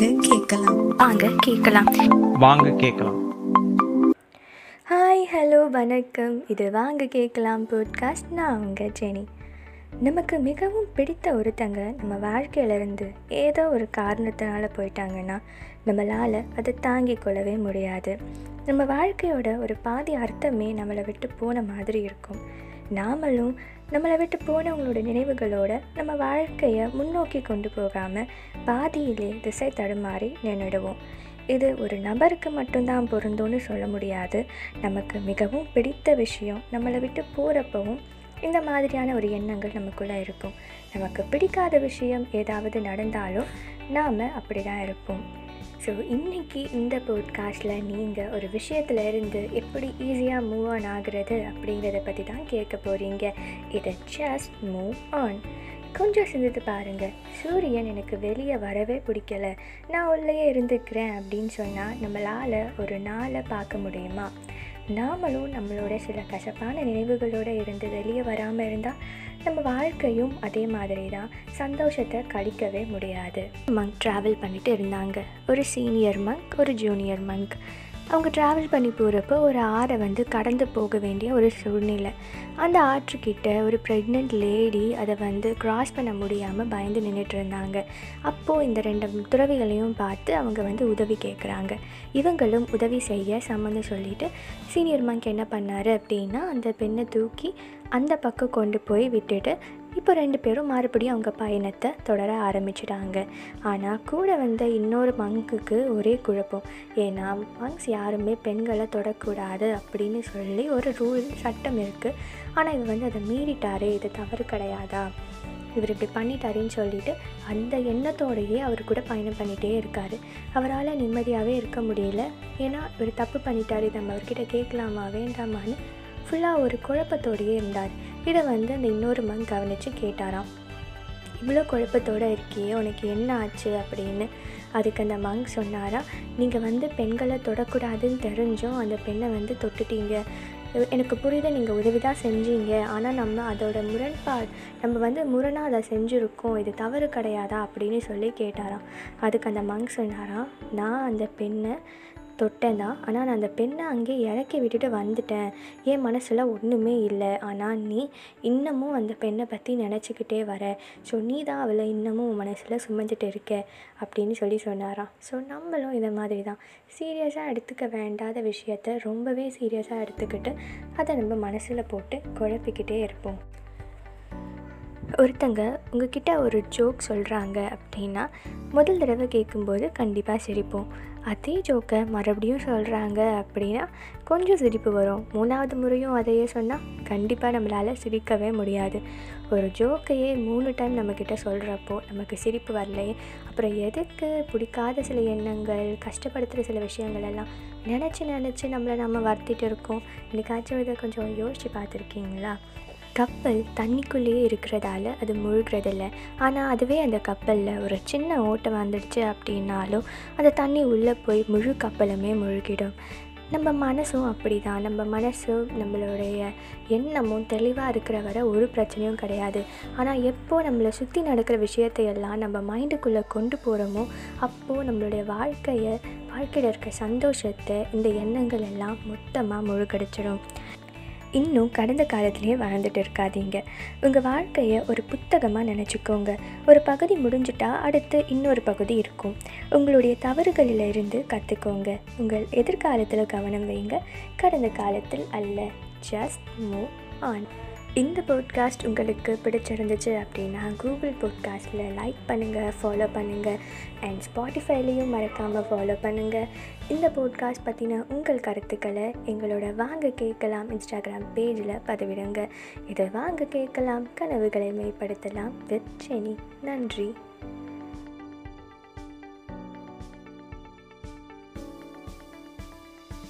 வாங்க கேட்கலாம். வாங்க கேட்கலாம். வாங்க கேட்கலாம். ஹாய் ஹலோ வணக்கம். இது வாங்க கேட்கலாம் பாட்காஸ்ட் நான் உங்கள் ஜெனி. நமக்கு மிகவும் பிடித்த ஒருத்தங்க நம்ம வாழ்க்கையிலேருந்து ஏதோ ஒரு காரணத்தினால போயிட்டாங்கன்னா நம்மளால் அதை தாங்கிக் கொள்ளவே முடியாது. நம்ம வாழ்க்கையோட ஒரு பாதி அர்த்தமே நம்மளை விட்டு போன மாதிரி இருக்கும். நாமளும் நம்மளை விட்டு போனவங்களோட நினைவுகளோட நம்ம வாழ்க்கையை முன்னோக்கி கொண்டு போகாமல் பாதியிலே திசை தடுமாறி நின்றுடுவோம். இது ஒரு நபருக்கு மட்டும்தான் பொருந்தும்னு சொல்ல முடியாது. நமக்கு மிகவும் பிடித்த விஷயம் நம்மளை விட்டு போகிறப்பவும் இந்த மாதிரியான ஒரு எண்ணங்கள் நமக்குள்ளே இருக்கும். நமக்கு பிடிக்காத விஷயம் ஏதாவது நடந்தாலும் நாம் அப்படி தான் இருப்போம். ஸோ இன்றைக்கி இந்த போட்காஸ்ட்டில் நீங்கள் ஒரு விஷயத்துல இருந்து எப்படி ஈஸியாக மூவ் ஆன் ஆகுறது அப்படிங்கிறத பற்றி தான் கேட்க போகிறீங்க இதை ஜஸ்ட் மூவ் ஆன் கொஞ்சம் சிந்தித்து பாருங்கள் சூரியன் எனக்கு வெளியே வரவே பிடிக்கல. நான் உள்ளேயே இருந்துக்கிறேன் அப்படின்னு சொன்னால் நம்மளால் ஒரு நாளை பார்க்க முடியுமா? நாமளும் நம்மளோட சில கசப்பான நினைவுகளோடு இருந்து வெளியே வராமல் இருந்தால் நம்ம வாழ்க்கையும் அதே மாதிரி தான் சந்தோஷத்தை கழிக்கவே முடியாது. மங்க் ட்ராவல் பண்ணிட்டு இருந்தாங்க. ஒரு சீனியர் மங்க் ஒரு ஜூனியர் மங்க் அவங்க ட்ராவல் பண்ணி போகிறப்போ ஒரு ஆறை வந்து கடந்து போக வேண்டிய ஒரு சூழ்நிலை. அந்த ஆற்றுக்கிட்ட ஒரு ப்ரெக்னென்ட் லேடி அதை வந்து கிராஸ் பண்ண முடியாமல் பயந்து நின்றுட்டு இருந்தாங்க. அப்போது இந்த ரெண்டு துறவிகளையும் பார்த்து அவங்க வந்து உதவி கேட்குறாங்க இவங்களும் உதவி செய்ய சம்மந்தம் சொல்லிட்டு சீனியர் மங்க் என்ன பண்ணார்? அப்படின்னா அந்த பெண்ணை தூக்கி அந்த பக்கம் கொண்டு போய் விட்டுட்டு இப்போ ரெண்டு பேரும் மறுபடியும் அவங்க பயணத்தை தொடர ஆரம்பிச்சிட்டாங்க. ஆனால் கூட வந்த இன்னொரு மங்குக்கு ஒரே குழப்பம். ஏன்னா மங்ஸ் யாருமே பெண்களை தொடக்கூடாது அப்படின்னு சொல்லி ஒரு ரூல் சட்டம் இருக்குது ஆனால் இவர் வந்து அதை மீறிட்டாரே இது தவறு கிடையாதா? இவர் இப்படி பண்ணிட்டாருன்னு சொல்லிட்டு அந்த எண்ணத்தோடையே அவர் கூட பயணம் பண்ணிகிட்டே இருக்கார். அவரால் நிம்மதியாகவே இருக்க முடியல. ஏன்னா இவர் தப்பு பண்ணிட்டார் நம்ம அவர்கிட்ட கேட்கலாமா வேண்டாமான்னு ஃபுல்லாக ஒரு குழப்பத்தோடையே இருந்தார். இதை வந்து அந்த இன்னொரு மங் கவனித்து கேட்டாராம். இவ்வளோ குழப்பத்தோடு இருக்கியே உனக்கு என்ன ஆச்சு? அப்படின்னு அதுக்கு அந்த மங்க் சொன்னாரா நீங்கள் வந்து பெண்களை தொடக்கூடாதுன்னு தெரிஞ்சும் அந்த பெண்ணை வந்து தொட்டுட்டீங்க. எனக்கு புரியுது நீங்கள் உதவி தான் செஞ்சீங்க. ஆனால் நம்ம அதோட முரண்பாடு நம்ம வந்து முரணாக அதை செஞ்சுருக்கோம். இது தவறு கிடையாதா? அப்படின்னு சொல்லி கேட்டாராம். அதுக்கு அந்த மங்க் சொன்னாராம் நான் அந்த பெண்ணை தொட்டேன் தான் ஆனால் நான் அந்த பெண்ணை அங்கேயே இறக்கி விட்டுட்டு வந்துட்டேன். என் மனசில் ஒன்றுமே இல்லை. ஆனால் நீ இன்னமும் அந்த பெண்ணை பற்றி நினச்சிக்கிட்டே வர. ஸோ நீ தான் அவளை இன்னமும் உன் மனசில் சுமந்துட்டு இருக்க அப்படின்னு சொல்லி சொன்னாராம். ஸோ நம்மளும் இதை மாதிரி தான். சீரியஸாக எடுத்துக்க வேண்டாத விஷயத்த ரொம்பவே சீரியஸாக எடுத்துக்கிட்டு அதை நம்ம மனசில் போட்டு குழப்பிக்கிட்டே இருப்போம். ஒருத்தங்க உங்ககிட்ட ஒரு ஜோக் சொல்கிறாங்க அப்படின்னா முதல் தடவை கேட்கும்போது கண்டிப்பாக சிரிப்போம். அதே ஜோக்கை மறுபடியும் சொல்கிறாங்க அப்படின்னா கொஞ்சம் சிரிப்பு வரும். மூணாவது முறையும் அதையே சொன்னால் கண்டிப்பாக நம்மளால் சிரிக்கவே முடியாது. ஒரு ஜோக்கையே மூணு டைம் நம்மக்கிட்ட சொல்கிறப்போ நமக்கு சிரிப்பு வரலையே அப்புறம் எதுக்கு பிடிக்காத சில எண்ணங்கள் கஷ்டப்படுத்துகிற சில விஷயங்கள் எல்லாம் நினச்சி நினச்சி நம்மளை நம்ம வருத்திட்டு இருக்கோம். எனக்காச்சும் இதை கொஞ்சம் யோசித்து பார்த்துருக்கீங்களா? கப்பல் தண்ணிக்குள்ளேயே இருக்கிறதால அது முழுகிறதில்ல. ஆனால் அதுவே அந்த கப்பலில் ஒரு சின்ன ஓட்டம் வந்துடுச்சு அப்படின்னாலும் அந்த தண்ணி உள்ளே போய் முழு கப்பலுமே முழுகிடும். நம்ம மனசும் அப்படி தான் நம்ம மனசு நம்மளுடைய எண்ணமும் தெளிவாக இருக்கிற வரை ஒரு பிரச்சனையும் கிடையாது. ஆனால் எப்போது நம்மளை சுற்றி நடக்கிற விஷயத்தையெல்லாம் நம்ம மைண்டுக்குள்ளே கொண்டு போகிறோமோ அப்போது நம்மளுடைய வாழ்க்கையை வாழ்க்கையில் இருக்க சந்தோஷத்தை இந்த எண்ணங்கள் எல்லாம் மொத்தமாக முழுக்கடிச்சிடும் இன்னும் கடந்த காலத்திலே வாழ்ந்துட்டு இருக்காதீங்க. உங்கள் வாழ்க்கையை ஒரு புத்தகமாக நினச்சிக்கோங்க. ஒரு பகுதி முடிஞ்சிட்டா அடுத்து இன்னொரு பகுதி இருக்கும். உங்களுடைய தவறுகளிலிருந்து கற்றுக்கோங்க உங்கள் எதிர்காலத்தில் கவனம் வைங்க. கடந்த காலத்தில் அல்ல. ஜஸ்ட் மூவ் ஆன் இந்த பாட்காஸ்ட் உங்களுக்கு பிடிச்சிருந்துச்சு அப்படின்னா கூகுள் போட்காஸ்ட்டில் லைக் பண்ணுங்கள் ஃபாலோ பண்ணுங்கள் அண்ட் ஸ்பாட்டிஃபைலையும் மறக்காமல் ஃபாலோ பண்ணுங்கள் இந்த பாட்காஸ்ட் பற்றின உங்கள் கருத்துக்களை எங்களோட வாங்க கேட்கலாம் இன்ஸ்டாகிராம் பேஜில் பதிவிடுங்க. இதை வாங்க கேட்கலாம் கனவுகளை மேம்படுத்தலாம் வித் செனி நன்றி.